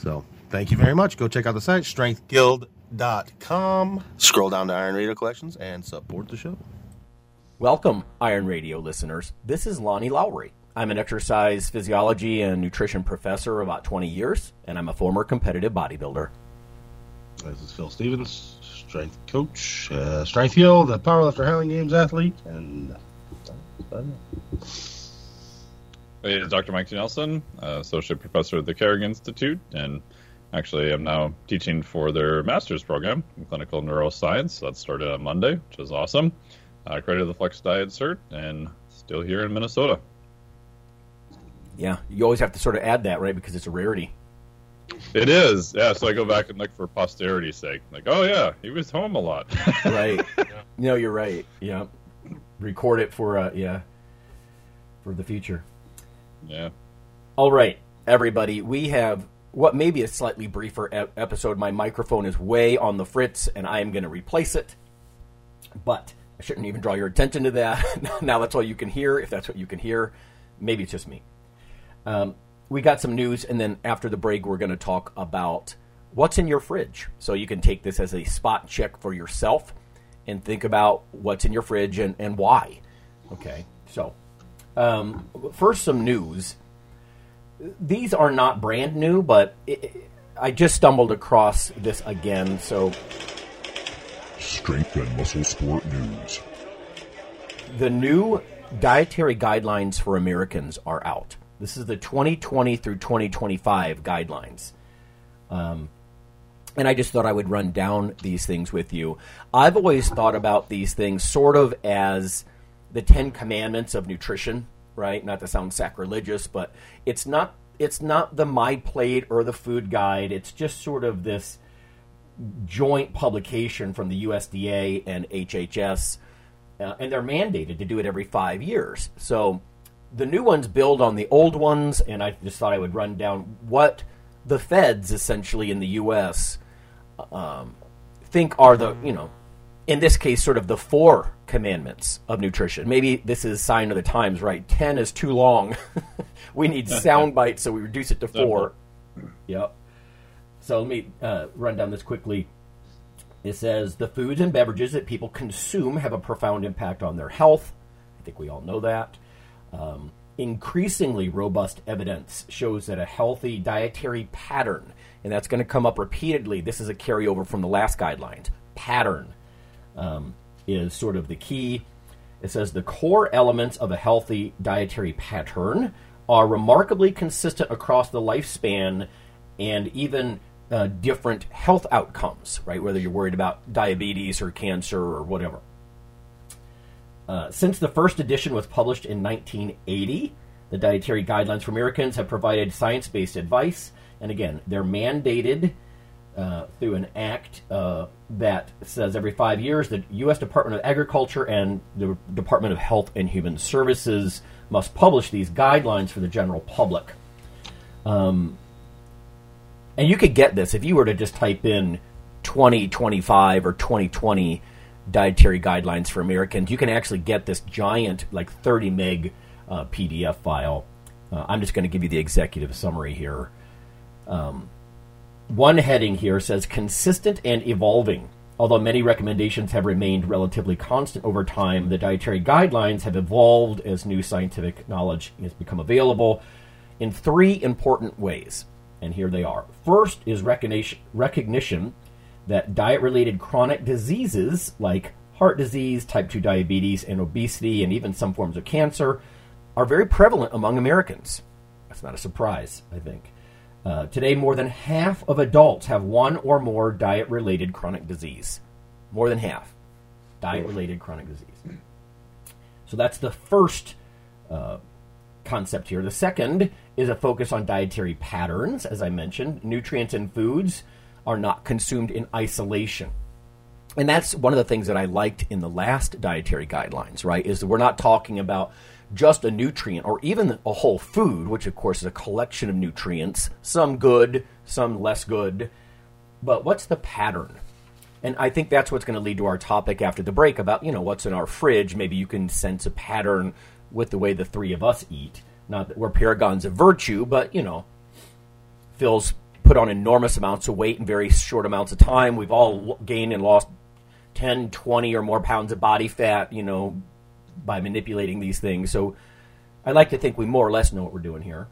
So thank you very much. Go check out the site, strengthguild.com. Scroll down to Iron Radio Collections and support the show. Welcome, Iron Radio listeners. This is Lonnie Lowery. I'm an exercise physiology and nutrition professor about 20 years, and I'm a former competitive bodybuilder. This is Phil Stevens, strength coach, uh, Strength Guild, the powerlifter Highland Games athlete, and Hey, it's Dr. Mike T. Nelson, uh, associate professor at the Carrick Institute, and actually I'm now teaching for their master's program in clinical neuroscience. That started on Monday, which is awesome. I uh, created the Flex Diet cert, and still here in Minnesota. Yeah, you always have to sort of add that, right? Because it's a rarity. It is, yeah. So I go back and look for posterity's sake. Like, oh yeah, he was home a lot. right. yeah. No, you're right. Yeah. Record it for uh, yeah, for the future. Yeah. All right, everybody. We have what may be a slightly briefer e- episode. My microphone is way on the fritz, and I am going to replace it. But I shouldn't even draw your attention to that. now that's all you can hear. If that's what you can hear, maybe it's just me. Um, we got some news, and then after the break, we're going to talk about what's in your fridge. So you can take this as a spot check for yourself and think about what's in your fridge and, and why. Okay, so um, first, some news. These are not brand new, but it, I just stumbled across this again. So, strength and muscle sport news. The new dietary guidelines for Americans are out. This is the 2020 through 2025 guidelines. Um, and I just thought I would run down these things with you. I've always thought about these things sort of as the Ten Commandments of nutrition, right? Not to sound sacrilegious, but it's not it's not the My Plate or the Food Guide. It's just sort of this joint publication from the USDA and HHS, uh, and they're mandated to do it every five years. So the new ones build on the old ones, and I just thought I would run down what the feds essentially in the U.S. Um, think are the you know in this case, sort of the four commandments of nutrition. Maybe this is sign of the times, right? Ten is too long. we need sound bites, so we reduce it to four. Yep. So let me uh, run down this quickly. It says the foods and beverages that people consume have a profound impact on their health. I think we all know that. Um, increasingly robust evidence shows that a healthy dietary pattern, and that's going to come up repeatedly. This is a carryover from the last guidelines. Pattern um, is sort of the key. It says the core elements of a healthy dietary pattern are remarkably consistent across the lifespan and even uh, different health outcomes, right? Whether you're worried about diabetes or cancer or whatever. Uh, since the first edition was published in 1980, the Dietary Guidelines for Americans have provided science based advice. And again, they're mandated uh, through an act uh, that says every five years the U.S. Department of Agriculture and the Department of Health and Human Services must publish these guidelines for the general public. Um, and you could get this if you were to just type in 2025 or 2020 dietary guidelines for Americans. You can actually get this giant, like 30 meg uh, PDF file. Uh, I'm just going to give you the executive summary here. Um, one heading here says consistent and evolving. Although many recommendations have remained relatively constant over time, the dietary guidelines have evolved as new scientific knowledge has become available in three important ways. And here they are. First is recognition, that diet related chronic diseases like heart disease, type 2 diabetes, and obesity, and even some forms of cancer are very prevalent among Americans. That's not a surprise, I think. Uh, today, more than half of adults have one or more diet related chronic disease. More than half. Diet related chronic disease. So that's the first uh, concept here. The second is a focus on dietary patterns, as I mentioned. Nutrients and foods are not consumed in isolation. And that's one of the things that I liked in the last dietary guidelines, right? Is that we're not talking about just a nutrient or even a whole food, which of course is a collection of nutrients, some good, some less good. But what's the pattern? And I think that's what's going to lead to our topic after the break about, you know, what's in our fridge. Maybe you can sense a pattern with the way the three of us eat. Not that we're paragons of virtue, but, you know, Phil's put on enormous amounts of weight in very short amounts of time. We've all gained and lost 10, 20 or more pounds of body fat, you know, by manipulating these things. So I like to think we more or less know what we're doing here.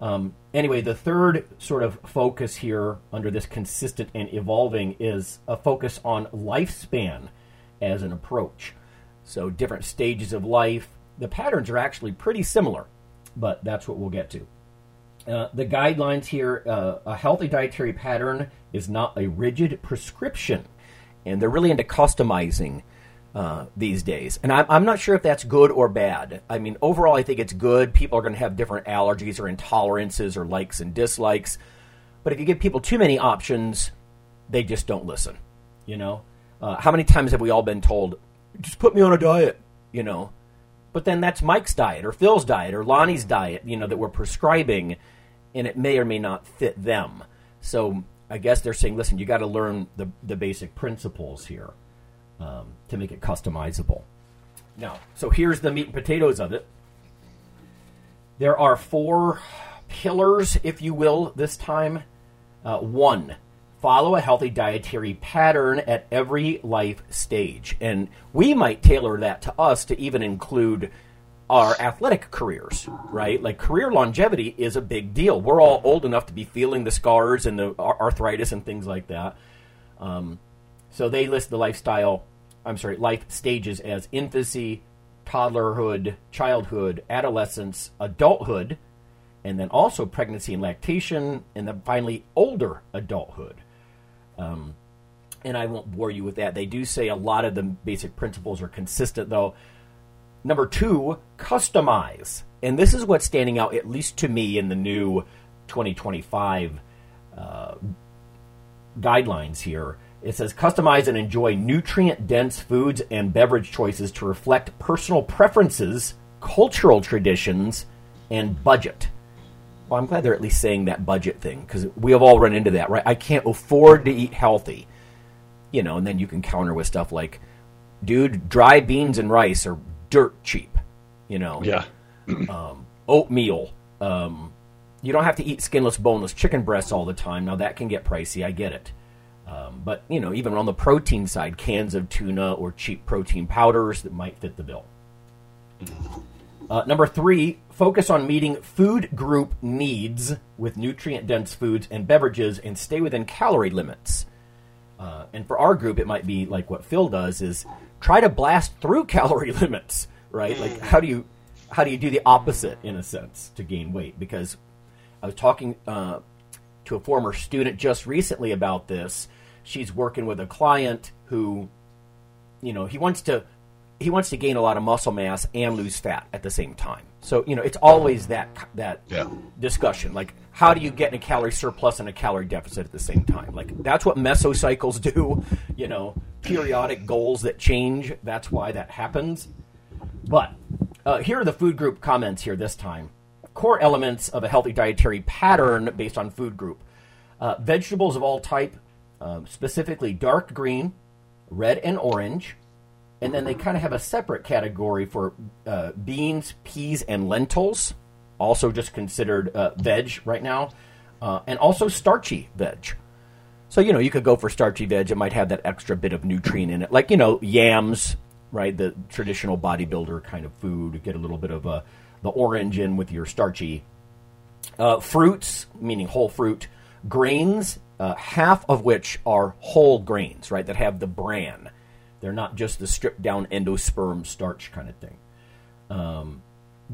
Um, anyway, the third sort of focus here under this consistent and evolving is a focus on lifespan as an approach. So, different stages of life. The patterns are actually pretty similar, but that's what we'll get to. Uh, the guidelines here uh, a healthy dietary pattern is not a rigid prescription, and they're really into customizing uh, these days. And I'm, I'm not sure if that's good or bad. I mean, overall, I think it's good. People are going to have different allergies or intolerances or likes and dislikes. But if you give people too many options, they just don't listen. You know? Uh, how many times have we all been told, just put me on a diet, you know? But then that's Mike's diet or Phil's diet or Lonnie's diet, you know, that we're prescribing, and it may or may not fit them. So I guess they're saying, listen, you got to learn the, the basic principles here um, to make it customizable. Now, so here's the meat and potatoes of it. There are four pillars, if you will, this time. Uh, one, follow a healthy dietary pattern at every life stage. And we might tailor that to us to even include our athletic careers, right? Like career longevity is a big deal. We're all old enough to be feeling the scars and the arthritis and things like that. Um, so they list the lifestyle, I'm sorry, life stages as infancy, toddlerhood, childhood, adolescence, adulthood, and then also pregnancy and lactation, and then finally older adulthood. Um, and I won't bore you with that. They do say a lot of the basic principles are consistent, though. Number two, customize. And this is what's standing out, at least to me, in the new 2025 uh, guidelines here. It says customize and enjoy nutrient dense foods and beverage choices to reflect personal preferences, cultural traditions, and budget. Well, I'm glad they're at least saying that budget thing because we have all run into that, right? I can't afford to eat healthy, you know, and then you can counter with stuff like, dude, dry beans and rice are dirt cheap, you know. Yeah. um, oatmeal. Um, you don't have to eat skinless, boneless chicken breasts all the time. Now that can get pricey. I get it. Um, but you know, even on the protein side, cans of tuna or cheap protein powders that might fit the bill. Uh, number three, focus on meeting food group needs with nutrient dense foods and beverages and stay within calorie limits. Uh, and for our group, it might be like what Phil does is try to blast through calorie limits, right? Like how do you how do you do the opposite in a sense to gain weight? Because I was talking uh, to a former student just recently about this. She's working with a client who, you know, he wants to he wants to gain a lot of muscle mass and lose fat at the same time. So you know, it's always that that Yeah. discussion. Like, how do you get in a calorie surplus and a calorie deficit at the same time? Like, that's what mesocycles do. You know, periodic goals that change. That's why that happens. But uh, here are the food group comments here this time. Core elements of a healthy dietary pattern based on food group: uh, vegetables of all type, um, specifically dark green, red, and orange and then they kind of have a separate category for uh, beans, peas, and lentils, also just considered uh, veg right now, uh, and also starchy veg. So you know you could go for starchy veg; it might have that extra bit of nutrient in it, like you know yams, right? The traditional bodybuilder kind of food. Get a little bit of uh, the orange in with your starchy Uh, fruits, meaning whole fruit, grains, uh, half of which are whole grains, right, that have the bran. They're not just the stripped down endosperm starch kind of thing. Um,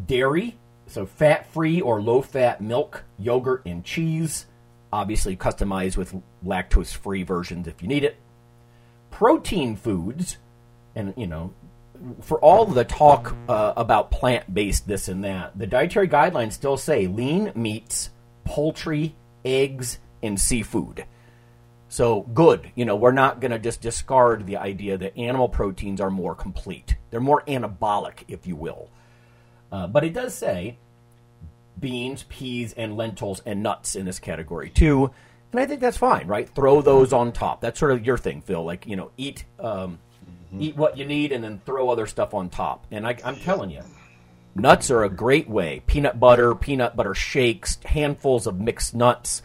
dairy, so fat free or low fat milk, yogurt, and cheese. Obviously, customized with lactose free versions if you need it. Protein foods, and you know, for all the talk uh, about plant based this and that, the dietary guidelines still say lean meats, poultry, eggs, and seafood. So good, you know, we're not going to just discard the idea that animal proteins are more complete. They're more anabolic, if you will. Uh, but it does say beans, peas, and lentils and nuts in this category too. And I think that's fine, right? Throw those on top. That's sort of your thing, Phil. Like you know, eat um, eat what you need and then throw other stuff on top. And I, I'm telling you, nuts are a great way. Peanut butter, peanut butter shakes, handfuls of mixed nuts.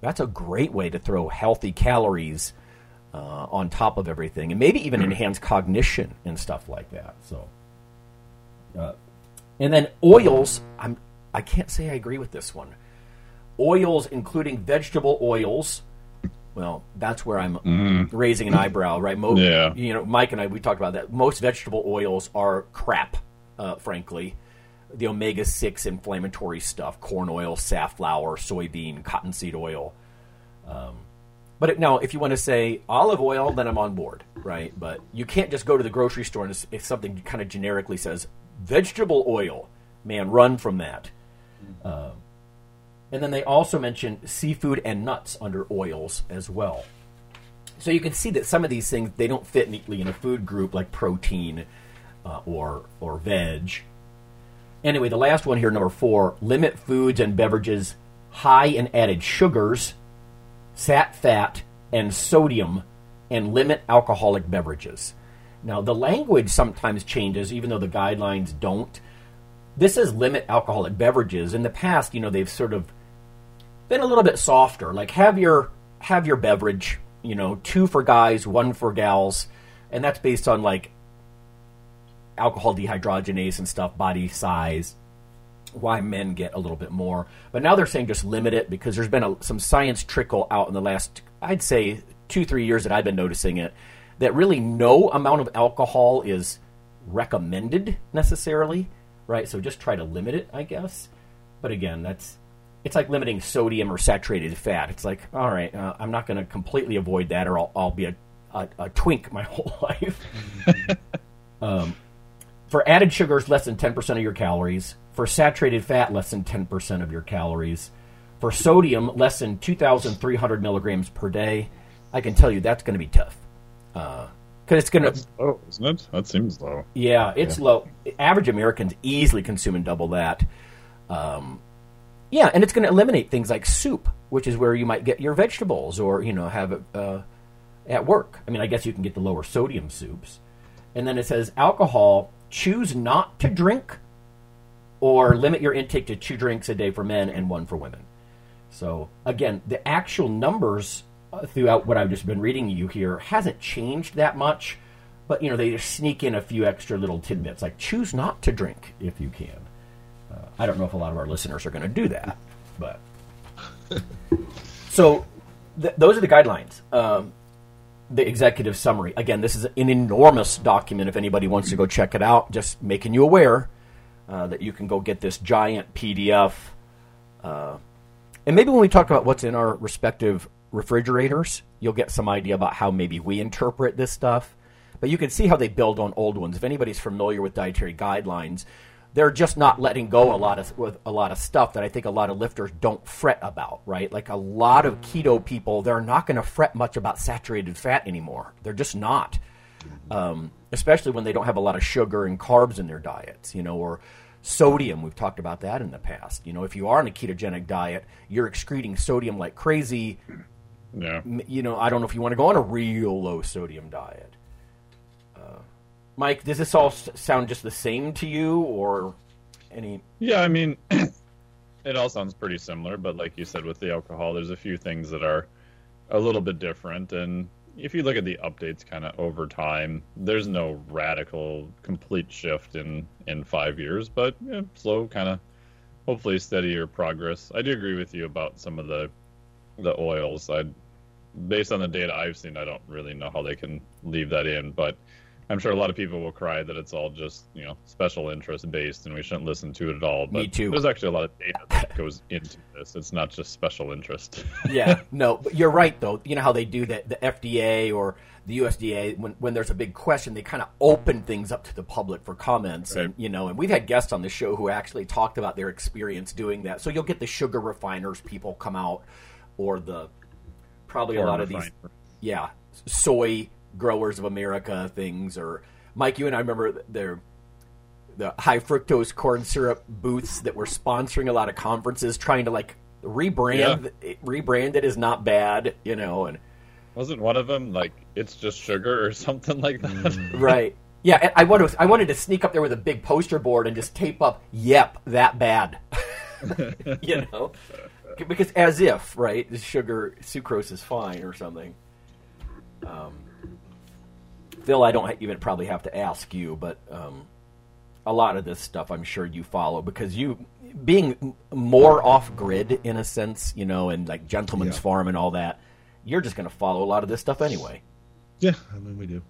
That's a great way to throw healthy calories uh, on top of everything, and maybe even enhance cognition and stuff like that. So, uh, and then oils. I'm I can't say I agree with this one. Oils, including vegetable oils. Well, that's where I'm raising an eyebrow, right? Mo- Yeah. You know, Mike and I we talked about that. Most vegetable oils are crap, uh, frankly. The omega six inflammatory stuff: corn oil, safflower, soybean, cottonseed oil. Um, but it, now, if you want to say olive oil, then I'm on board, right? But you can't just go to the grocery store and if something kind of generically says vegetable oil, man, run from that. Um, and then they also mention seafood and nuts under oils as well. So you can see that some of these things they don't fit neatly in a food group like protein uh, or or veg. Anyway, the last one here, number four: limit foods and beverages high in added sugars, sat fat, and sodium, and limit alcoholic beverages. Now, the language sometimes changes, even though the guidelines don't. This is limit alcoholic beverages. In the past, you know, they've sort of been a little bit softer. Like have your have your beverage, you know, two for guys, one for gals, and that's based on like alcohol dehydrogenase and stuff, body size, why men get a little bit more. But now they're saying just limit it because there's been a, some science trickle out in the last, I'd say, two, three years that I've been noticing it, that really no amount of alcohol is recommended necessarily, right? So just try to limit it, I guess. But again, that's it's like limiting sodium or saturated fat. It's like, all right, uh, I'm not going to completely avoid that, or I'll, I'll be a, a, a twink my whole life. um, for added sugars, less than 10% of your calories. For saturated fat, less than 10% of your calories. For sodium, less than 2,300 milligrams per day. I can tell you that's going to be tough. Because it's going to. Low, isn't it? That seems low. Yeah, it's low. Average Americans easily consuming double that. Um, yeah, and it's going to eliminate things like soup, which is where you might get your vegetables, or you know have uh, at work. I mean, I guess you can get the lower sodium soups. And then it says alcohol. Choose not to drink, or limit your intake to two drinks a day for men and one for women. So again, the actual numbers uh, throughout what I've just been reading you here hasn't changed that much, but you know they just sneak in a few extra little tidbits like choose not to drink if you can. Uh, I don't know if a lot of our listeners are going to do that, but so th- those are the guidelines. Um, the executive summary. Again, this is an enormous document. If anybody wants to go check it out, just making you aware uh, that you can go get this giant PDF. Uh, and maybe when we talk about what's in our respective refrigerators, you'll get some idea about how maybe we interpret this stuff. But you can see how they build on old ones. If anybody's familiar with dietary guidelines, they're just not letting go a lot of with a lot of stuff that I think a lot of lifters don't fret about, right? Like a lot of keto people, they're not going to fret much about saturated fat anymore. They're just not, um, especially when they don't have a lot of sugar and carbs in their diets, you know, or sodium. We've talked about that in the past. You know, if you are on a ketogenic diet, you're excreting sodium like crazy. Yeah. You know, I don't know if you want to go on a real low sodium diet. Mike, does this all sound just the same to you, or any? Yeah, I mean, it all sounds pretty similar, but like you said with the alcohol, there's a few things that are a little bit different. And if you look at the updates kind of over time, there's no radical, complete shift in in five years, but yeah, slow kind of hopefully steadier progress. I do agree with you about some of the the oils. I, based on the data I've seen, I don't really know how they can leave that in, but I'm sure a lot of people will cry that it's all just you know special interest based and we shouldn't listen to it at all. But Me too. There's actually a lot of data that goes into this. It's not just special interest. yeah, no, but you're right though. You know how they do that, the FDA or the USDA when when there's a big question, they kind of open things up to the public for comments, Right. and you know, and we've had guests on the show who actually talked about their experience doing that. So you'll get the sugar refiners people come out, or the probably a Corn lot of these, yeah, soy growers of America things, or Mike, you and I remember their the high fructose corn syrup booths that were sponsoring a lot of conferences, trying to like rebrand rebrand it is not bad, you know, and Wasn't one of them like it's just sugar or something like that? right. Yeah, and I wanted I wanted to sneak up there with a big poster board and just tape up, "Yep, that bad," you know, because as if right, the sugar sucrose is fine or something. Um, Phil, I don't even probably have to ask you, but um, a lot of this stuff I'm sure you follow because you being more off grid in a sense, you know, and like Gentleman's Yeah. Farm and all that. You're just going to follow a lot of this stuff anyway. Yeah, I mean we do.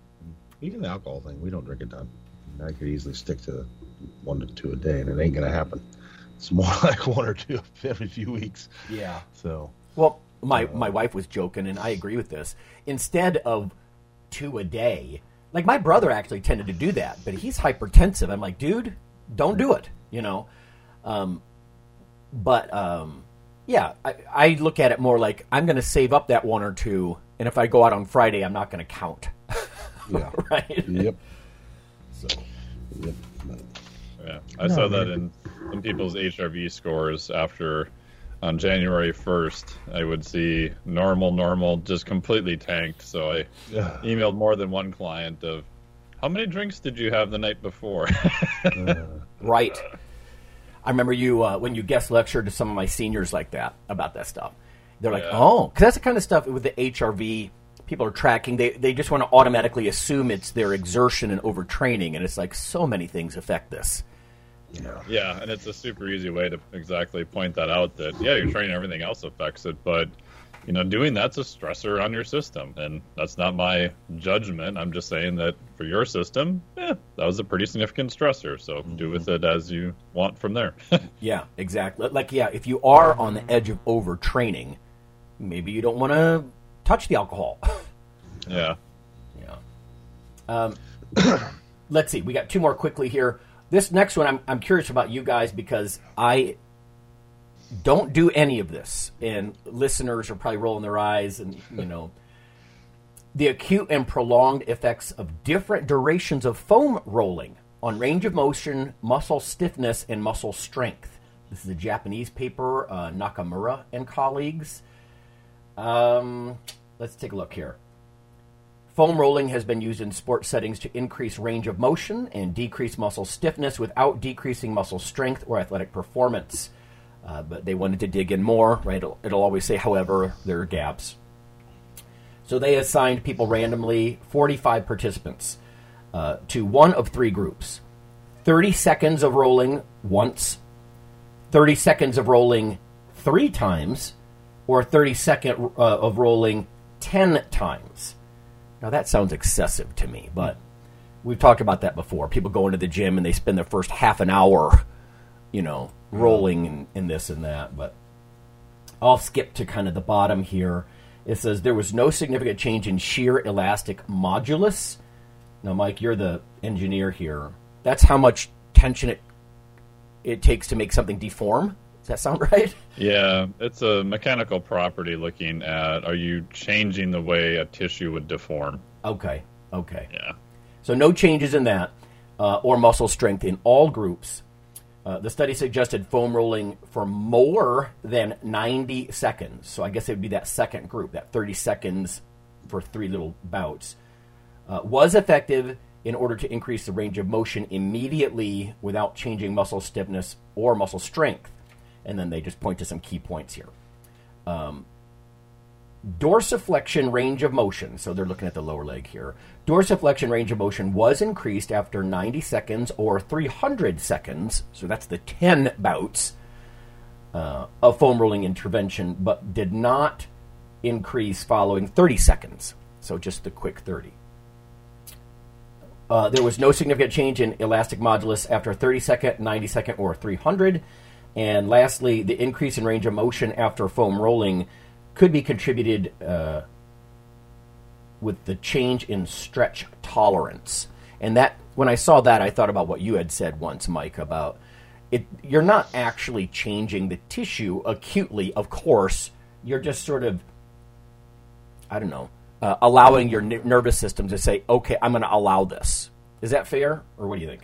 Even the alcohol thing, we don't drink a ton. I could easily stick to one to two a day, and it ain't gonna happen. It's more like one or two every few weeks. Yeah. So Well, my my wife was joking, and I agree with this. Instead of two a day, like my brother actually tended to do that, but he's hypertensive. I'm like, dude, don't do it. You know. Um, but um, yeah, I, I look at it more like I'm going to save up that one or two, and if I go out on Friday, I'm not going to count. yeah, right? yep, So yep. Yeah, I saw that in some people's HRV scores after on January first. I would see normal, normal, just completely tanked. So I Yeah. emailed more than one client of how many drinks did you have the night before? Right. I remember you uh, when you guest lectured to some of my seniors like that about that stuff. They're like, Yeah. oh, because that's the kind of stuff with the HRV people are tracking. They they just want to automatically assume it's their exertion and overtraining, and it's like so many things affect this. Yeah. yeah, and it's a super easy way to exactly point that out. That yeah, your training, everything else affects it, but you know, doing that's a stressor on your system, and that's not my judgment. I'm just saying that for your system, yeah, that was a pretty significant stressor. So do with it as you want from there. Yeah, exactly. Like, yeah, if you are on the edge of overtraining, maybe you don't want to touch the alcohol. yeah. Yeah. Um, let's see. We got two more quickly here. This next one, I'm, I'm curious about you guys because I don't do any of this, and listeners are probably rolling their eyes, and you know, the acute and prolonged effects of different durations of foam rolling on range of motion, muscle stiffness, and muscle strength. This is a Japanese paper, uh, Nakamura and colleagues. Um, let's take a look here. Foam rolling has been used in sports settings to increase range of motion and decrease muscle stiffness without decreasing muscle strength or athletic performance. Uh, but they wanted to dig in more, right? It'll, it'll always say, however, there are gaps. So they assigned people randomly, 45 participants, uh, to one of three groups 30 seconds of rolling once, 30 seconds of rolling three times, or 30 second uh, of rolling 10 times. Now that sounds excessive to me, but we've talked about that before. People go into the gym and they spend their first half an hour, you know, rolling and, and this and that. But I'll skip to kind of the bottom here. It says there was no significant change in shear elastic modulus. Now, Mike, you're the engineer here. That's how much tension it it takes to make something deform. Does that sound right? Yeah, it's a mechanical property looking at are you changing the way a tissue would deform? Okay. Okay. Yeah. So no changes in that uh, or muscle strength in all groups. Uh, the study suggested foam rolling for more than 90 seconds. So I guess it would be that second group, that 30 seconds for three little bouts, uh, was effective in order to increase the range of motion immediately without changing muscle stiffness or muscle strength. And then they just point to some key points here. dorsiflexion range of motion, so they're looking at the lower leg here. Dorsiflexion range of motion was increased after 90 seconds or 300 seconds, so that's the 10 bouts uh, a foam rolling intervention, but did not increase following 30 seconds. So just the quick 30. Uh, there was no significant change in elastic modulus after 30 second, 90 second, or 300. And lastly, the increase in range of motion after foam rolling could be contributed uh, with the change in stretch tolerance. And that, when I saw that, I thought about what you had said once, Mike, about it. You're not actually changing the tissue acutely, of course. You're just sort of, I don't know, uh, allowing your n- nervous system to say, "Okay, I'm going to allow this." Is that fair, or what do you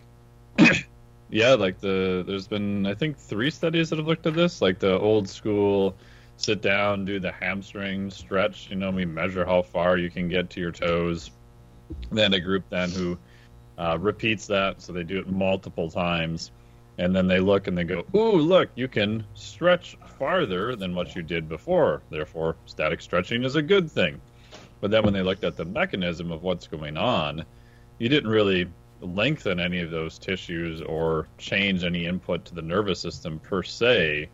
think? Yeah, like the there's been I think three studies that have looked at this, like the old school sit down, do the hamstring stretch, you know, we measure how far you can get to your toes. Then a group then who uh, repeats that, so they do it multiple times, and then they look and they go, "Ooh, look, you can stretch farther than what you did before. Therefore, static stretching is a good thing." But then when they looked at the mechanism of what's going on, you didn't really lengthen any of those tissues or change any input to the nervous system per se.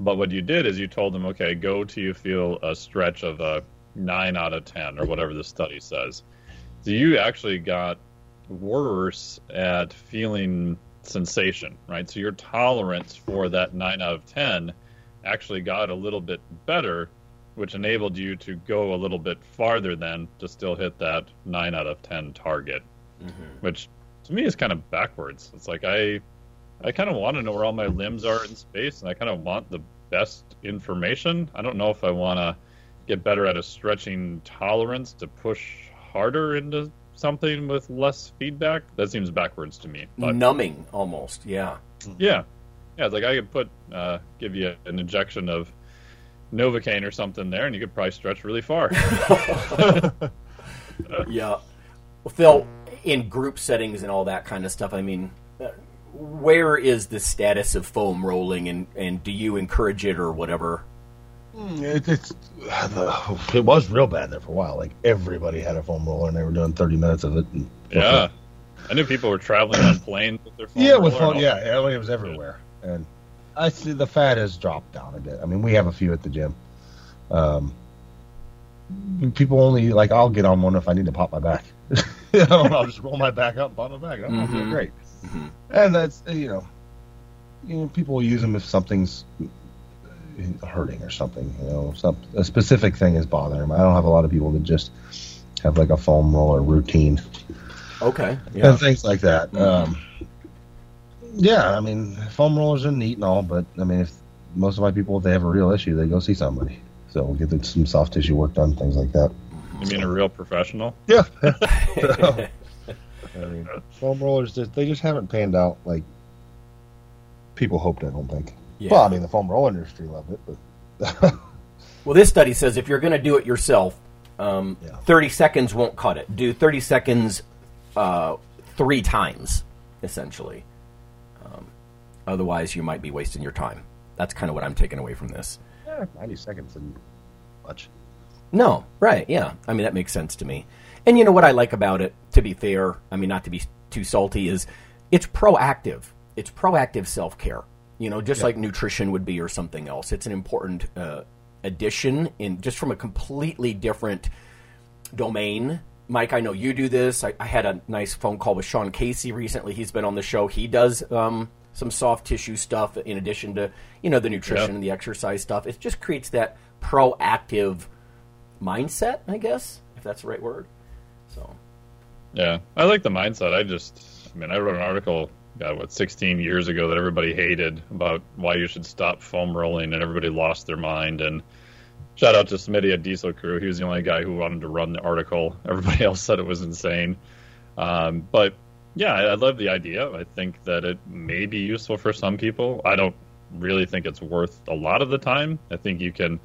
But what you did is you told them, okay, go till you feel a stretch of a nine out of ten or whatever the study says. So you actually got worse at feeling sensation, right? So your tolerance for that nine out of ten actually got a little bit better, which enabled you to go a little bit farther than to still hit that nine out of ten target. Mm-hmm. Which to me is kind of backwards. It's like I I kind of want to know where all my limbs are in space, and I kind of want the best information. I don't know if I want to get better at a stretching tolerance to push harder into something with less feedback. That seems backwards to me. But, Numbing almost, yeah. Yeah, yeah. It's like I could put uh, give you an injection of Novocaine or something there, and you could probably stretch really far. yeah, well, Phil, in group settings and all that kind of stuff, I mean, where is the status of foam rolling, and, and do you encourage it or whatever? Hmm, it, it's it was real bad there for a while. Like everybody had a foam roller, and they were doing thirty minutes of it. yeah, I knew people were traveling on planes with their foam yeah, with foam, yeah, it was everywhere, and I see the fat has dropped down a bit. I mean, we have a few at the gym. Um, people only like I'll get on one if I need to pop my back. you know, I'll just roll my back up, my back up. Mm-hmm. feel great. Mm-hmm. And that's you know, you know, people will use them if something's hurting or something. You know, some a specific thing is bothering them. I don't have a lot of people that just have like a foam roller routine. Okay. Yeah. And things like that. Mm-hmm. Um, yeah, I mean, foam rollers are neat and all, but I mean, if most of my people, if they have a real issue, they go see somebody. So we'll get some soft tissue work done, things like that. You mean a real professional? Yeah. I mean, foam rollers, they just haven't panned out like people hoped. I don't think. Yeah. Well, I mean, the foam roller industry loved it, but. well, this study says if you're going to do it yourself, um, yeah. 30 seconds won't cut it. Do 30 seconds uh, three times, essentially. Um, otherwise, you might be wasting your time. That's kind of what I'm taking away from this. Yeah, 90 seconds and much. No, right, yeah. I mean, that makes sense to me. And you know what I like about it, to be fair, I mean, not to be too salty, is it's proactive. It's proactive self care. You know, just like nutrition would be or something else. It's an important uh, addition in just from a completely different domain. Mike, I know you do this. I, I, had a nice phone call with Sean Casey recently. He's been on the show. He does um, some soft tissue stuff in addition to you know the nutrition and the exercise stuff. It just creates that proactive mindset, I guess, if that's the right word. So, yeah, I like the mindset. I just, I mean, I wrote an article, God, what, 16 years ago that everybody hated about why you should stop foam rolling, and everybody lost their mind. And shout out to Smitty at Diesel Crew. He was the only guy who wanted to run the article. Everybody else said it was insane. Um, but yeah, I, I love the idea. I think that it may be useful for some people. I don't really think it's worth a lot of the time. I think you can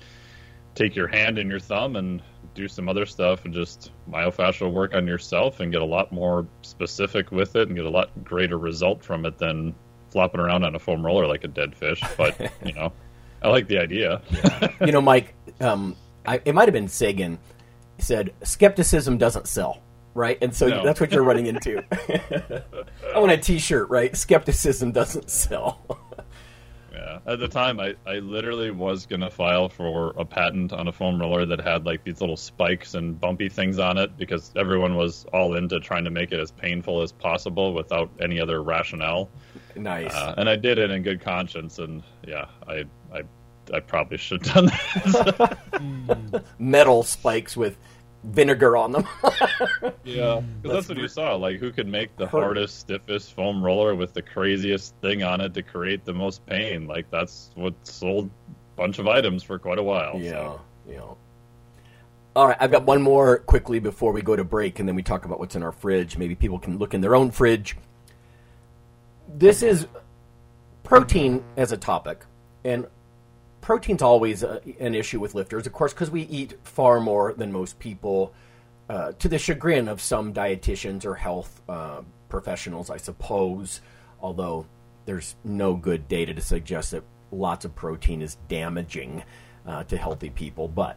take your hand and your thumb and do some other stuff and just myofascial work on yourself and get a lot more specific with it and get a lot greater result from it than flopping around on a foam roller like a dead fish. But you know, I like the idea. you know, Mike, um, I, it might have been Sagan said skepticism doesn't sell. Right, and so no. that's what you're running into. I want a T-shirt, right? Skepticism doesn't sell. yeah, Yeah, at the time, I, I literally was gonna file for a patent on a foam roller that had like these little spikes and bumpy things on it because everyone was all into trying to make it as painful as possible without any other rationale. Nice. Uh, and I did it in good conscience, and yeah, I I, I probably should have done that. Metal spikes with vinegar on them. yeah, that's what you saw. Like, who could make the hardest, stiffest foam roller with the craziest thing on it to create the most pain? Like, that's what sold a bunch of items for quite a while. Yeah, so. yeah. All right, I've got one more quickly before we go to break, and then we talk about what's in our fridge. Maybe people can look in their own fridge. This is protein as a topic, and protein's always a, an issue with lifters, of course, because we eat far more than most people, uh, to the chagrin of some dietitians or health uh, professionals, I suppose. Although there's no good data to suggest that lots of protein is damaging uh, to healthy people. But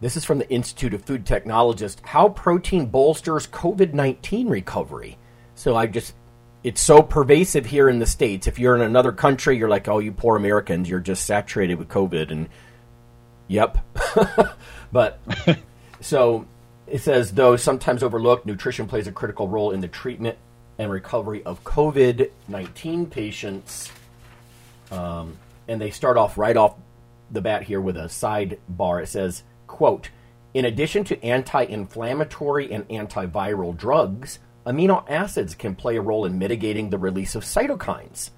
this is from the Institute of Food Technologists how protein bolsters COVID 19 recovery. So I just it's so pervasive here in the states. If you're in another country, you're like, "Oh, you poor Americans, you're just saturated with COVID." And yep, but so it says though sometimes overlooked, nutrition plays a critical role in the treatment and recovery of COVID nineteen patients. Um, and they start off right off the bat here with a sidebar. It says, "quote." In addition to anti-inflammatory and antiviral drugs, amino acids can play a role in mitigating the release of cytokines,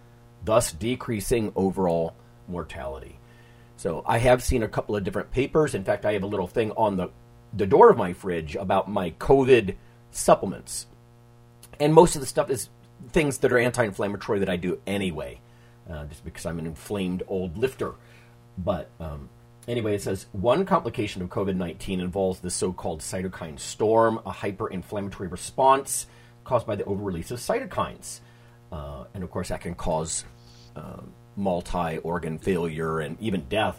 thus decreasing overall mortality. So I have seen a couple of different papers. In fact, I have a little thing on the, the door of my fridge about my COVID supplements. And most of the stuff is things that are anti inflammatory that I do anyway, uh, just because I'm an inflamed old lifter. But um, Anyway, it says one complication of COVID 19 involves the so called cytokine storm, a hyperinflammatory response caused by the overrelease of cytokines. Uh, and of course, that can cause uh, multi organ failure and even death.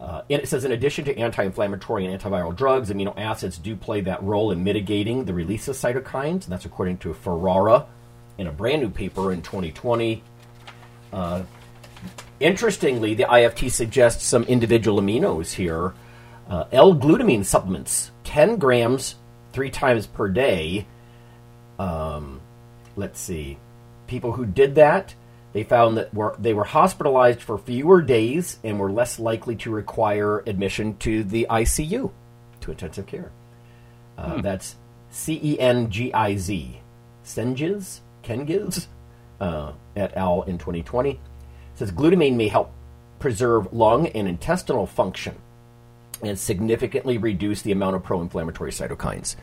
Uh, and it says, in addition to anti inflammatory and antiviral drugs, amino acids do play that role in mitigating the release of cytokines. And that's according to Ferrara in a brand new paper in 2020. Uh, interestingly, the IFT suggests some individual aminos here. Uh, L-glutamine supplements, 10 grams three times per day. Um, let's see. People who did that, they found that were, they were hospitalized for fewer days and were less likely to require admission to the ICU, to intensive care. Uh, Hmm. That's C E N G I Z. Sengiz? Kengiz? Uh, et al. in 2020. It says glutamine may help preserve lung and intestinal function and significantly reduce the amount of pro-inflammatory cytokines.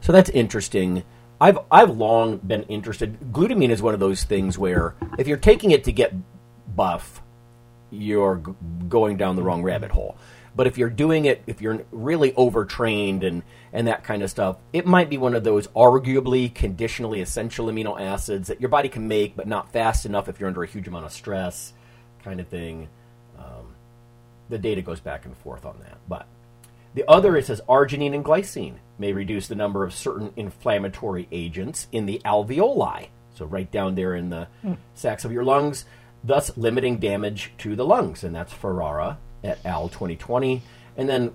So that's interesting. I've I've long been interested. Glutamine is one of those things where if you're taking it to get buff, you're g- going down the wrong rabbit hole. But if you're doing it, if you're really overtrained and and that kind of stuff, it might be one of those arguably conditionally essential amino acids that your body can make, but not fast enough if you're under a huge amount of stress, kind of thing. Um, the data goes back and forth on that, but the other, it says arginine and glycine may reduce the number of certain inflammatory agents in the alveoli. So, right down there in the sacs of your lungs, thus limiting damage to the lungs. And that's Ferrara et al. 2020. And then,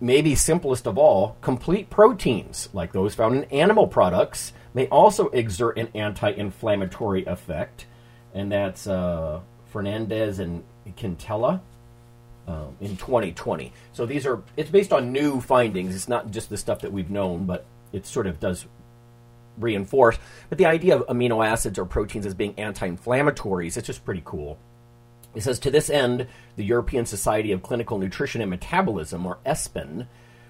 maybe simplest of all, complete proteins, like those found in animal products, may also exert an anti inflammatory effect. And that's uh, Fernandez and Quintela um, in 2020. So these are it's based on new findings. It's not just the stuff that we've known, but it sort of does reinforce. But the idea of amino acids or proteins as being anti-inflammatories, it's just pretty cool. It says to this end, the European Society of Clinical Nutrition and Metabolism, or ESPEN,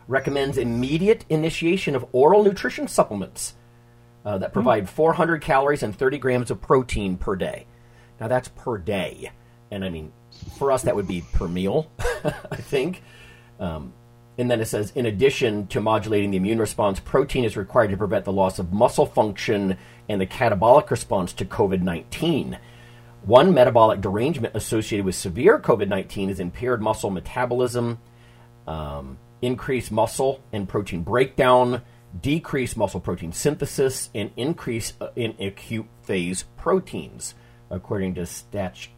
recommends immediate initiation of oral nutrition supplements uh, that provide 400 calories and 30 grams of protein per day. Now that's per day, and I mean for us that would be per meal, I think. Um, and then it says, in addition to modulating the immune response, protein is required to prevent the loss of muscle function and the catabolic response to COVID 19. One metabolic derangement associated with severe COVID 19 is impaired muscle metabolism, um, increased muscle and protein breakdown, decreased muscle protein synthesis, and increase uh, in acute phase proteins, according to Stat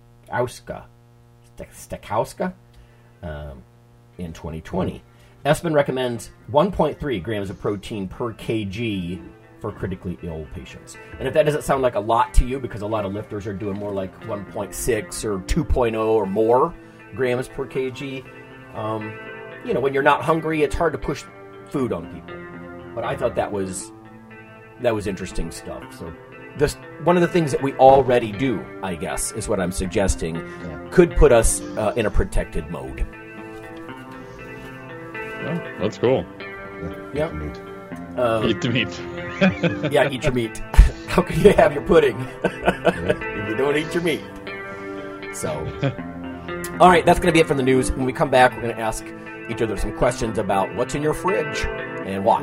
Stachowska um, in 2020. ESPEN recommends 1.3 grams of protein per kg for critically ill patients. And if that doesn't sound like a lot to you, because a lot of lifters are doing more like 1.6 or 2.0 or more grams per kg, um, you know, when you're not hungry, it's hard to push food on people. But I thought that was that was interesting stuff. So this one of the things that we already do, I guess, is what I'm suggesting, yeah. could put us uh, in a protected mode. Oh, that's cool. Yeah. Um, eat the meat. yeah, eat your meat. How can you have your pudding if you don't eat your meat? So, all right, that's going to be it from the news. When we come back, we're going to ask each other some questions about what's in your fridge and why.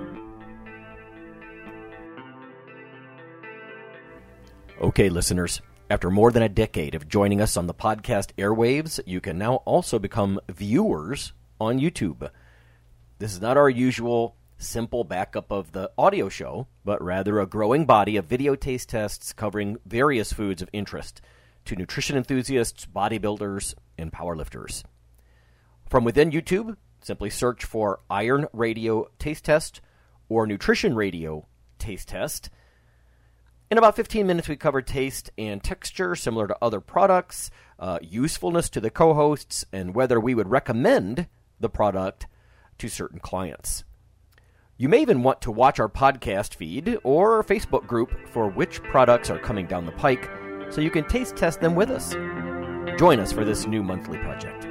Okay, listeners, after more than a decade of joining us on the podcast airwaves, you can now also become viewers on YouTube. This is not our usual simple backup of the audio show, but rather a growing body of video taste tests covering various foods of interest to nutrition enthusiasts, bodybuilders, and powerlifters. From within YouTube, simply search for Iron Radio Taste Test or Nutrition Radio Taste Test in about 15 minutes, we covered taste and texture similar to other products, uh, usefulness to the co hosts, and whether we would recommend the product to certain clients. You may even want to watch our podcast feed or Facebook group for which products are coming down the pike so you can taste test them with us. Join us for this new monthly project.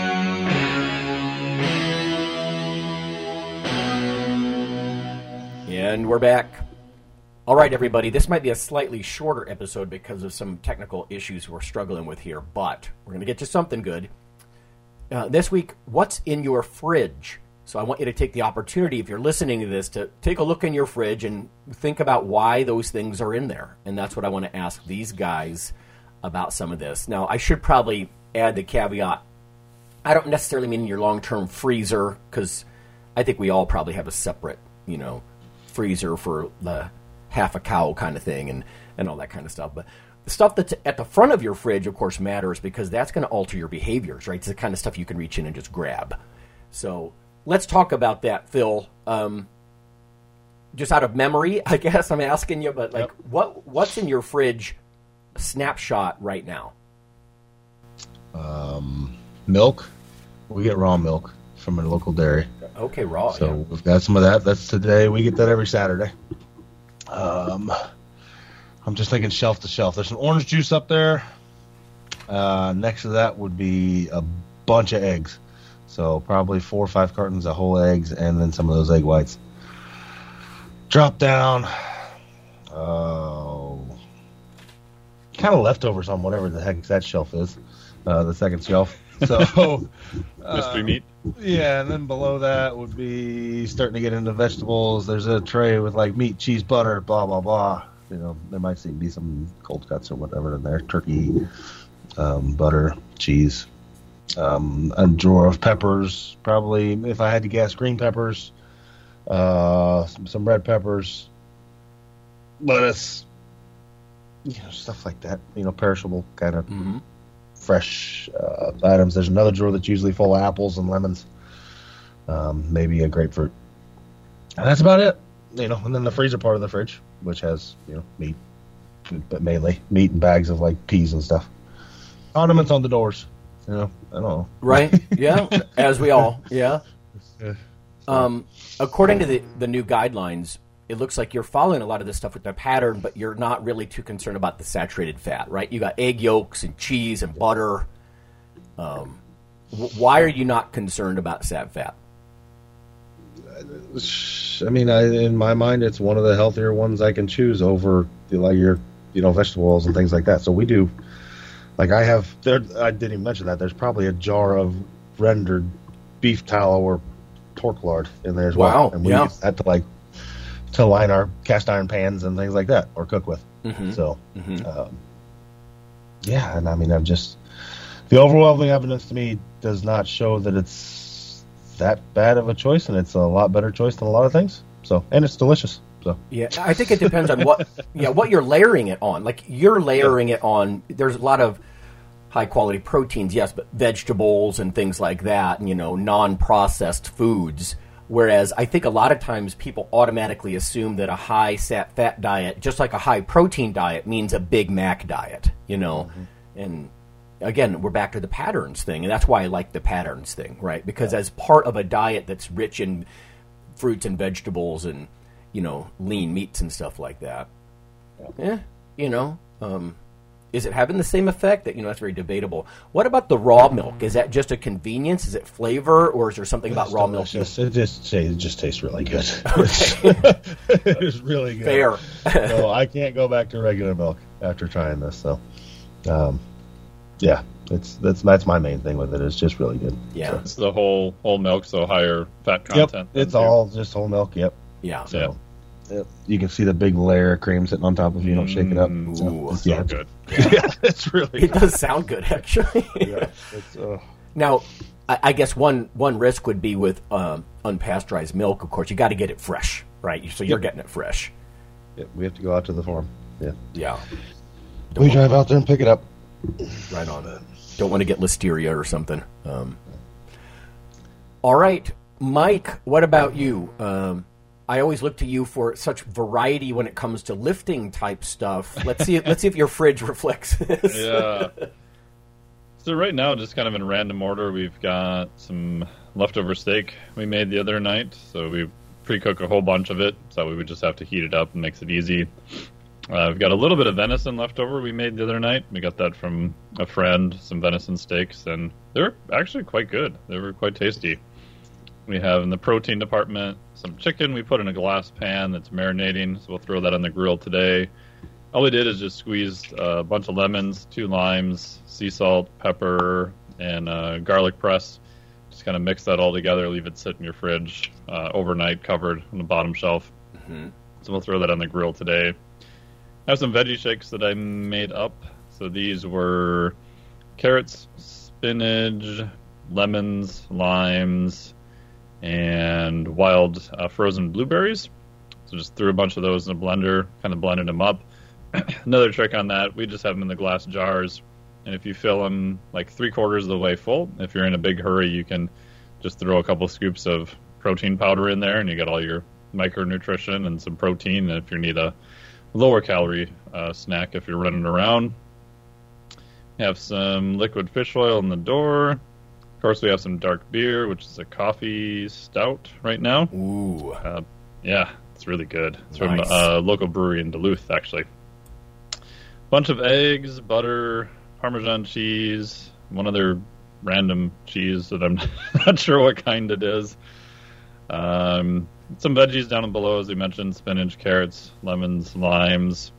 And we're back. All right, everybody. This might be a slightly shorter episode because of some technical issues we're struggling with here, but we're going to get to something good. Uh, this week, what's in your fridge? So I want you to take the opportunity, if you're listening to this, to take a look in your fridge and think about why those things are in there. And that's what I want to ask these guys about some of this. Now, I should probably add the caveat I don't necessarily mean your long term freezer, because I think we all probably have a separate, you know, freezer for the half a cow kind of thing and, and all that kind of stuff. But the stuff that's at the front of your fridge, of course, matters because that's going to alter your behaviors, right? It's the kind of stuff you can reach in and just grab. So let's talk about that, Phil. Um, just out of memory, I guess I'm asking you, but like, yep. what what's in your fridge snapshot right now? Um, milk. We get raw milk from a local dairy. Okay, raw. So yeah. we've got some of that. That's today. We get that every Saturday. Um, I'm just thinking shelf to shelf. There's some orange juice up there. Uh, next to that would be a bunch of eggs. So probably four or five cartons of whole eggs, and then some of those egg whites. Drop down. Oh, kind of leftovers on whatever the heck that shelf is, uh, the second shelf. So, Mystery meat. yeah, and then below that would be starting to get into vegetables. There's a tray with like meat, cheese, butter, blah blah blah. You know, there might see- be some cold cuts or whatever in there. Turkey, um, butter, cheese, um, a drawer of peppers. Probably, if I had to guess, green peppers, uh, some, some red peppers, lettuce, you know, stuff like that. You know, perishable kind of hmm fresh uh, items. There's another drawer that's usually full of apples and lemons, um, maybe a grapefruit. And that's about it. You know, and then the freezer part of the fridge, which has you know meat, but mainly meat and bags of like peas and stuff. Ornaments on the doors. You know, I don't know. Right? Yeah, as we all. Yeah. Um, according to the, the new guidelines, it looks like you're following a lot of this stuff with the pattern, but you're not really too concerned about the saturated fat, right? You got egg yolks and cheese and butter. Um, why are you not concerned about sat fat? I mean, I, in my mind, it's one of the healthier ones I can choose over the, like your, you know, vegetables and things like that. So we do, like I have, there. I didn't even mention that. There's probably a jar of rendered beef tallow or pork lard in there as Wow, well, and we yeah. use that to like to line our cast iron pans and things like that, or cook with. Mhm. So, Mhm. um, yeah, and I mean, I'm just the overwhelming evidence to me does not show that it's that bad of a choice, and it's a lot better choice than a lot of things. So, and it's delicious. So, Yeah, I think it depends on what yeah what you're layering it on. Like you're layering it on. There's a lot of high quality proteins, yes, but vegetables and things like that, and you know, non processed foods. Whereas I think a lot of times people automatically assume that a high sat fat diet, just like a high protein diet, means a Big Mac diet. You know, and again, we're back to the patterns thing, and that's why I like the patterns thing, right? Because as part of a diet that's rich in fruits and vegetables and you know lean meats and stuff like that, yeah, you know, um, is it having the same effect? That you know, that's very debatable. What about the raw milk? Is that just a convenience? Is it flavor, or is there something about raw milk? It's just, it just it just tastes really good. it's really good. Fair. so I can't go back to regular milk after trying this. So, um, yeah, it's that's that's my main thing with it. It's just really good. Yeah. It's the whole whole milk, so higher fat content. Yep, content. it's too. all just whole milk. Yep. Yeah. So, yep. You can see the big layer of cream sitting on top of you don't shake it up. Mm, So, ooh, it's- so yeah, good. yeah, it's really It does sound good, actually. yeah, it's, uh, Now, I, I guess one one risk would be with um, unpasteurized milk. Of course, you got to get it fresh, right? So you're getting it fresh. yeah, we have to go out to the farm. Yeah, Yeah, we drive out there and pick it up. right on. It. Don't want to get listeria or something. Um, all right, Mike. What about you? Um, I always look to you for such variety when it comes to lifting type stuff. Let's see. let's see if your fridge reflects this. Yeah. So right now, just kind of in random order, we've got some leftover steak we made the other night. So we pre-cook a whole bunch of it, so we would just have to heat it up and makes it easy. Uh, we've got a little bit of venison left over we made the other night. We got that from a friend, some venison steaks, and they were actually quite good. They were quite tasty. We have in the protein department some chicken we put in a glass pan that's marinating, so we'll throw that on the grill today. All we did is just squeezed a bunch of lemons, two limes, sea salt, pepper, and uh, garlic press. Just kind of mix that all together, leave it sit in your fridge uh, overnight, covered on the bottom shelf. So we'll throw that on the grill today. I have some veggie shakes that I made up. So these were carrots, spinach, lemons, limes, and wild uh, frozen blueberries. So just threw a bunch of those in a blender, kind of blended them up. Another trick on that, we just have them in the glass jars. And if you fill them like three quarters of the way full, if you're in a big hurry, you can just throw a couple scoops of protein powder in there, and you get all your micronutrition and some protein. And if you need a lower calorie uh, snack, if you're running around, have some liquid fish oil in the door. Of course, we have some dark beer, which is a coffee stout right now. Ooh, Uh, yeah, it's really good. It's Nice. from a local brewery in Duluth, actually. Bunch of eggs, butter, Parmesan cheese, one other random cheese that I'm not sure what kind it is. Um, some veggies down below, as we mentioned: spinach, carrots, lemons, limes.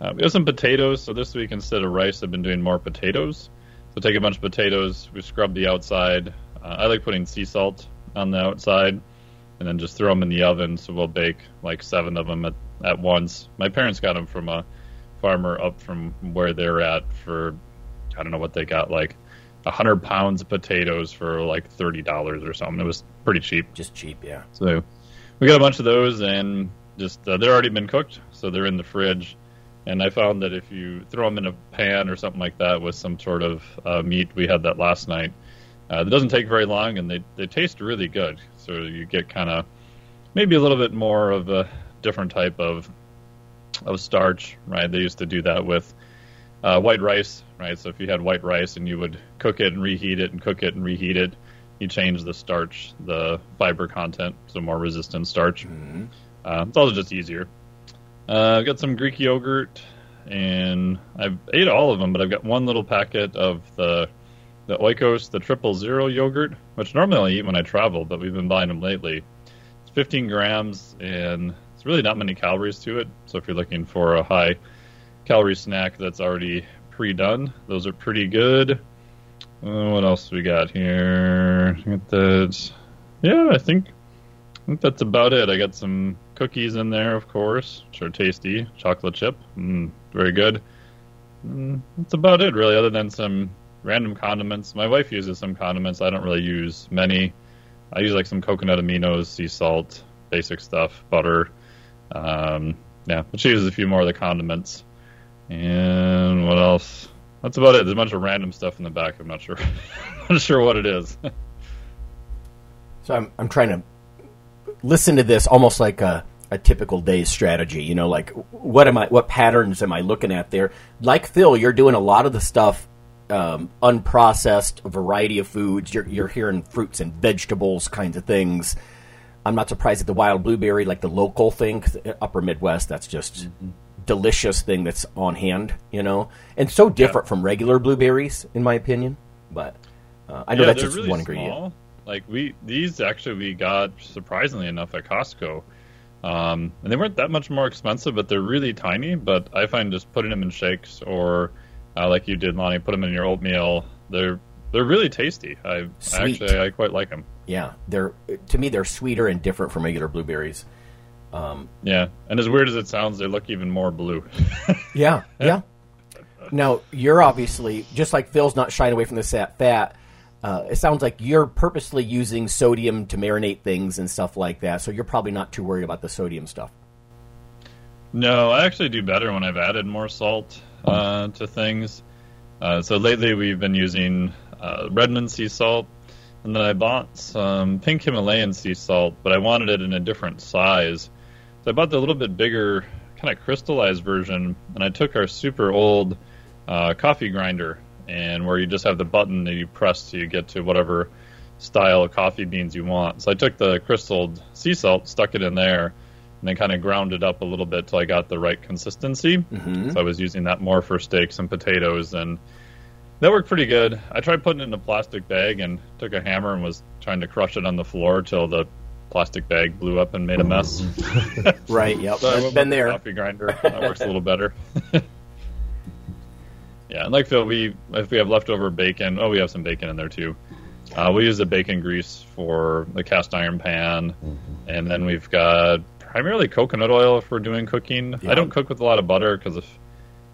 Uh, we have some potatoes. So this week instead of rice, I've been doing more potatoes. So take a bunch of potatoes, we scrub the outside. Uh, I like putting sea salt on the outside, and then just throw them in the oven. So we'll bake like seven of them at, at once. My parents got them from a farmer up from where they're at for I don't know what they got like a hundred pounds of potatoes for like thirty dollars or something. It was pretty cheap. Just cheap, yeah. So we got a bunch of those, and just uh, they're already been cooked, so they're in the fridge. And I found that if you throw them in a pan or something like that with some sort of uh, meat, we had that last night. Uh, it doesn't take very long, and they they taste really good. So you get kind of maybe a little bit more of a different type of of starch, right? They used to do that with uh, white rice, right? So if you had white rice and you would cook it and reheat it and cook it and reheat it, you change the starch, the fiber content, so more resistant starch. Mm-hmm. Uh, it's also just easier. Uh, I've got some Greek yogurt, and I've ate all of them, but I've got one little packet of the the Oikos, the triple zero yogurt, which normally I eat when I travel, but we've been buying them lately. It's 15 grams, and it's really not many calories to it. So if you're looking for a high calorie snack that's already pre-done, those are pretty good. Uh, what else we got here? Got that. Yeah, I think I think that's about it. I got some cookies in there, of course, are tasty. Chocolate chip, mm, very good. Mm, that's about it, really, other than some random condiments. My wife uses some condiments. I don't really use many. I use like some coconut aminos, sea salt, basic stuff, butter. Um, yeah, but she uses a few more of the condiments. And what else? That's about it. There's a bunch of random stuff in the back. I'm not sure. I'm not sure what it is. so I'm I'm trying to listen to this almost like a, a typical day's strategy. You know, like what am I? What patterns am I looking at there? Like Phil, you're doing a lot of the stuff um, unprocessed, a variety of foods. You're you're hearing fruits and vegetables kinds of things. I'm not surprised at the wild blueberry, like the local thing, upper Midwest. That's just mm-hmm. delicious thing that's on hand, you know, and so different yeah. from regular blueberries, in my opinion. But uh, I know yeah, that's just really one ingredient. Like we these actually we got surprisingly enough at Costco. Um, and they weren't that much more expensive, but they're really tiny. But I find just putting them in shakes or uh, like you did, Lonnie, put them in your oatmeal. They're they're really tasty. I Sweet. actually I quite like them. Yeah, they're to me they're sweeter and different from regular blueberries. Um, yeah, and as weird as it sounds, they look even more blue. yeah, yeah. Now you're obviously just like Phil's not shying away from the fat. Uh, it sounds like you're purposely using sodium to marinate things and stuff like that, so you're probably not too worried about the sodium stuff. No, I actually do better when I've added more salt uh, to things. Uh, so lately we've been using uh, Redmond sea salt, and then I bought some pink Himalayan sea salt, but I wanted it in a different size. So I bought the little bit bigger, kind of crystallized version, and I took our super old uh, coffee grinder and where you just have the button that you press to get to whatever style of coffee beans you want. So I took the crystalled sea salt, stuck it in there, and then kind of ground it up a little bit till I got the right consistency. Mm-hmm. So I was using that more for steaks and potatoes, and that worked pretty good. I tried putting it in a plastic bag and took a hammer and was trying to crush it on the floor till the plastic bag blew up and made a mess. right. Yep. so been there. Coffee grinder that works a little better. Yeah, and like Phil, we if we have leftover bacon, oh, we have some bacon in there too. Uh, we use the bacon grease for the cast iron pan, mm-hmm. and then we've got primarily coconut oil if we're doing cooking. Yeah. I don't cook with a lot of butter because if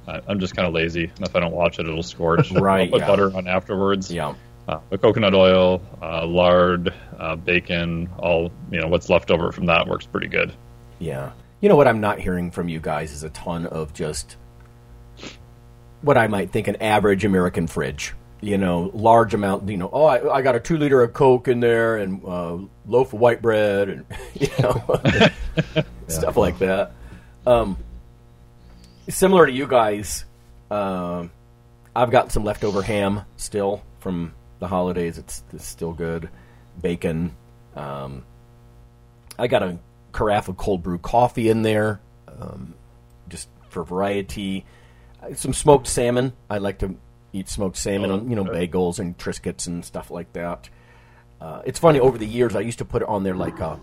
I'm just kind of lazy, and if I don't watch it, it'll scorch. right. I'll put yeah. butter on afterwards. Yeah. Uh, the coconut oil, uh, lard, uh, bacon, all you know, what's left over from that works pretty good. Yeah. You know what I'm not hearing from you guys is a ton of just what I might think an average American fridge. You know, large amount. You know, oh, I, I got a two liter of Coke in there and uh, loaf of white bread and you know stuff like that. Um, similar to you guys, um, I've got some leftover ham still from the holidays. It's, it's still good. Bacon. Um, I got a carafe of cold brew coffee in there, um, just for variety some smoked salmon. I like to eat smoked salmon oh, on you know bagels and Triscuits and stuff like that. Uh, it's funny over the years I used to put it on there like a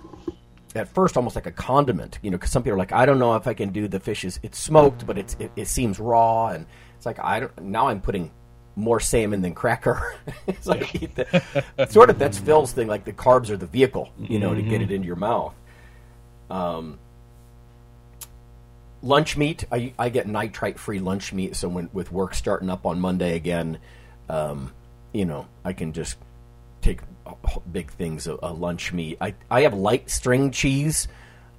at first almost like a condiment, you know, because some people are like, I don't know if I can do the fish is it's smoked, but it's it, it seems raw, and it's like I don't. Now I'm putting more salmon than cracker. it's like eat the, sort of that's Phil's thing. Like the carbs are the vehicle, you know, to get it into your mouth. Um, lunch meat, I, I get nitrite free lunch meat. So when with work starting up on Monday again, um, you know, I can just take big things of, of lunch meat. I I have light string cheese.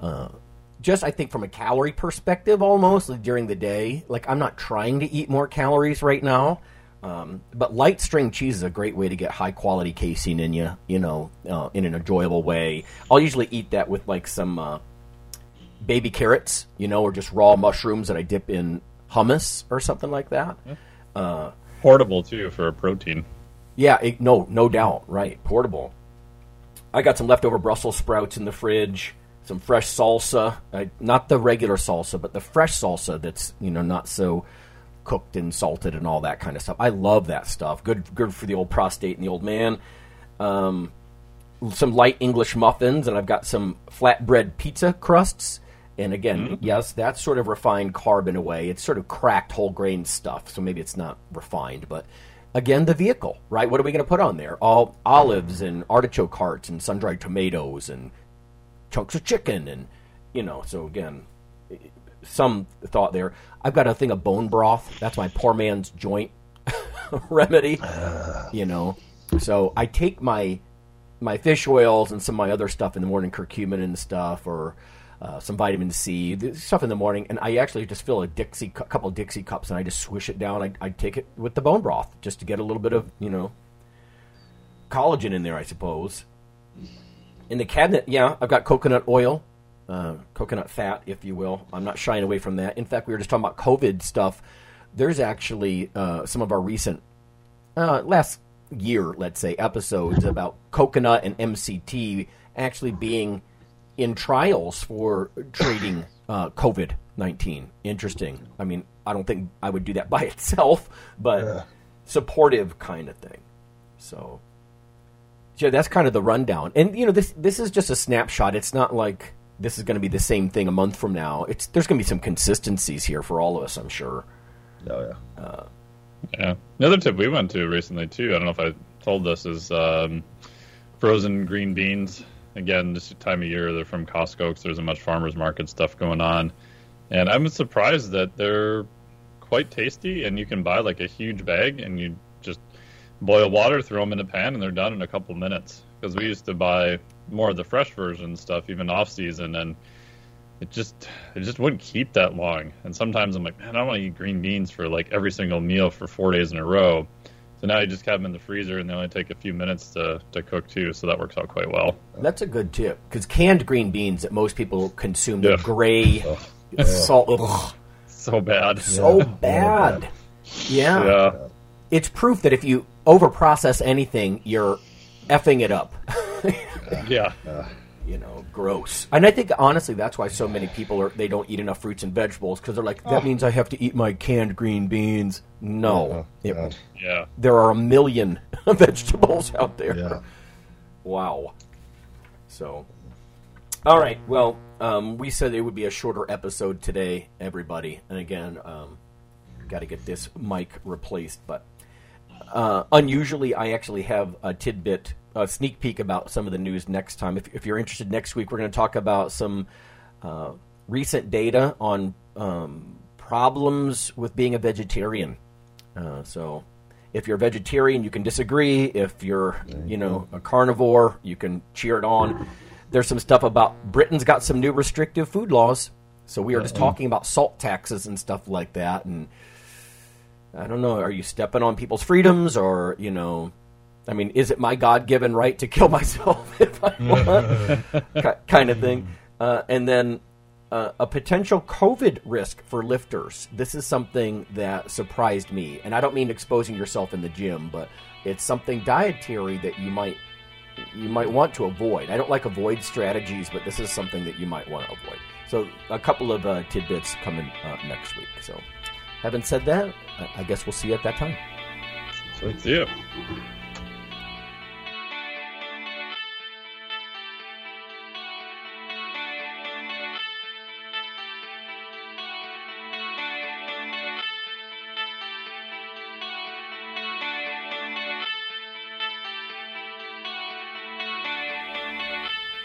Uh, just I think from a calorie perspective, almost like during the day. Like I'm not trying to eat more calories right now, um, but light string cheese is a great way to get high quality casein in you. You know, uh, in an enjoyable way. I'll usually eat that with like some uh, baby carrots, you know, or just raw mushrooms that I dip in hummus or something like that. Uh, Portable too for protein. yeah, it, no, no doubt, right? Portable. I got some leftover Brussels sprouts in the fridge. Some fresh salsa, uh, not the regular salsa, but the fresh salsa that's you know not so cooked and salted and all that kind of stuff. I love that stuff. Good, good for the old prostate and the old man. Um, some light English muffins, and I've got some flatbread pizza crusts. And again, mm-hmm. yes, that's sort of refined carb in a way. It's sort of cracked whole grain stuff, so maybe it's not refined, but again, the vehicle, right? What are we going to put on there? All olives and artichoke hearts and sun dried tomatoes and chunks of chicken, and you know. So again, some thought there. I've got a thing of bone broth. That's my poor man's joint remedy. You know, so I take my my fish oils and some of my other stuff in the morning, curcumin and stuff, or uh, some vitamin C, stuff in the morning, and I actually just fill a Dixie, couple Dixie cups, and I just swish it down. I, I take it with the bone broth just to get a little bit of you know collagen in there, I suppose. In the cabinet, yeah, I've got coconut oil, uh, coconut fat, if you will. I'm not shying away from that. In fact, we were just talking about COVID stuff. There's actually uh, some of our recent uh, last year, let's say, episodes about coconut and MCT actually being in trials for treating uh, COVID 19. Interesting. I mean, I don't think I would do that by itself, but supportive kind of thing. So, yeah, that's kind of the rundown. And you know, this this is just a snapshot. It's not like this is going to be the same thing a month from now. It's there's going to be some consistencies here for all of us, I'm sure. Oh yeah. Uh, Yeah. Another tip we went to recently too. I don't know if I told this is um, frozen green beans. Again, this time of year they're from Costco because there's a much farmers market stuff going on, and I'm surprised that they're quite tasty. And you can buy like a huge bag and you just boil water, throw them in a pan, and they're done in a couple minutes. Because we used to buy more of the fresh version stuff even off season, and it just it just wouldn't keep that long. And sometimes I'm like, man, I don't want to eat green beans for like every single meal for four days in a row. So now you just have them in the freezer, and they only take a few minutes to, to cook too. So that works out quite well. That's a good tip because canned green beans that most people consume the Yeah. gray salt. ugh, So bad. so bad. Yeah. Yeah. it's proof that if you overprocess anything, you're effing it up. Yeah. You know, gross. And I think honestly, that's why so many people are they don't eat enough fruits and vegetables because they're like, that means I have to eat my canned green beans. No, It- Yeah. there are a million vegetables out there. Yeah. Wow. So, all right. Well, um, we said it would be a shorter episode today, everybody. And again, um, got to get this mic replaced. But uh, unusually, I actually have a tidbit, a sneak peek about some of the news next time. If, if you're interested, next week we're going to talk about some uh, recent data on um, problems with being a vegetarian. Uh, so, if you're a vegetarian, you can disagree. If you're, you know, a carnivore, you can cheer it on. There's some stuff about Britain's got some new restrictive food laws. So we are just talking about salt taxes and stuff like that. And I don't know, are you stepping on people's freedoms or, you know, I mean, is it my God given right to kill myself if I want? Kind of thing. Uh, and then uh, a potential COVID risk for lifters. This is something that surprised me, and I don't mean exposing yourself in the gym, but it's something dietary that you might you might want to avoid. I don't like avoid strategies, but this is something that you might want to avoid. So a couple of uh, tidbits coming uh, next week. So, having said that, I- I guess we'll see you at that time. See ya.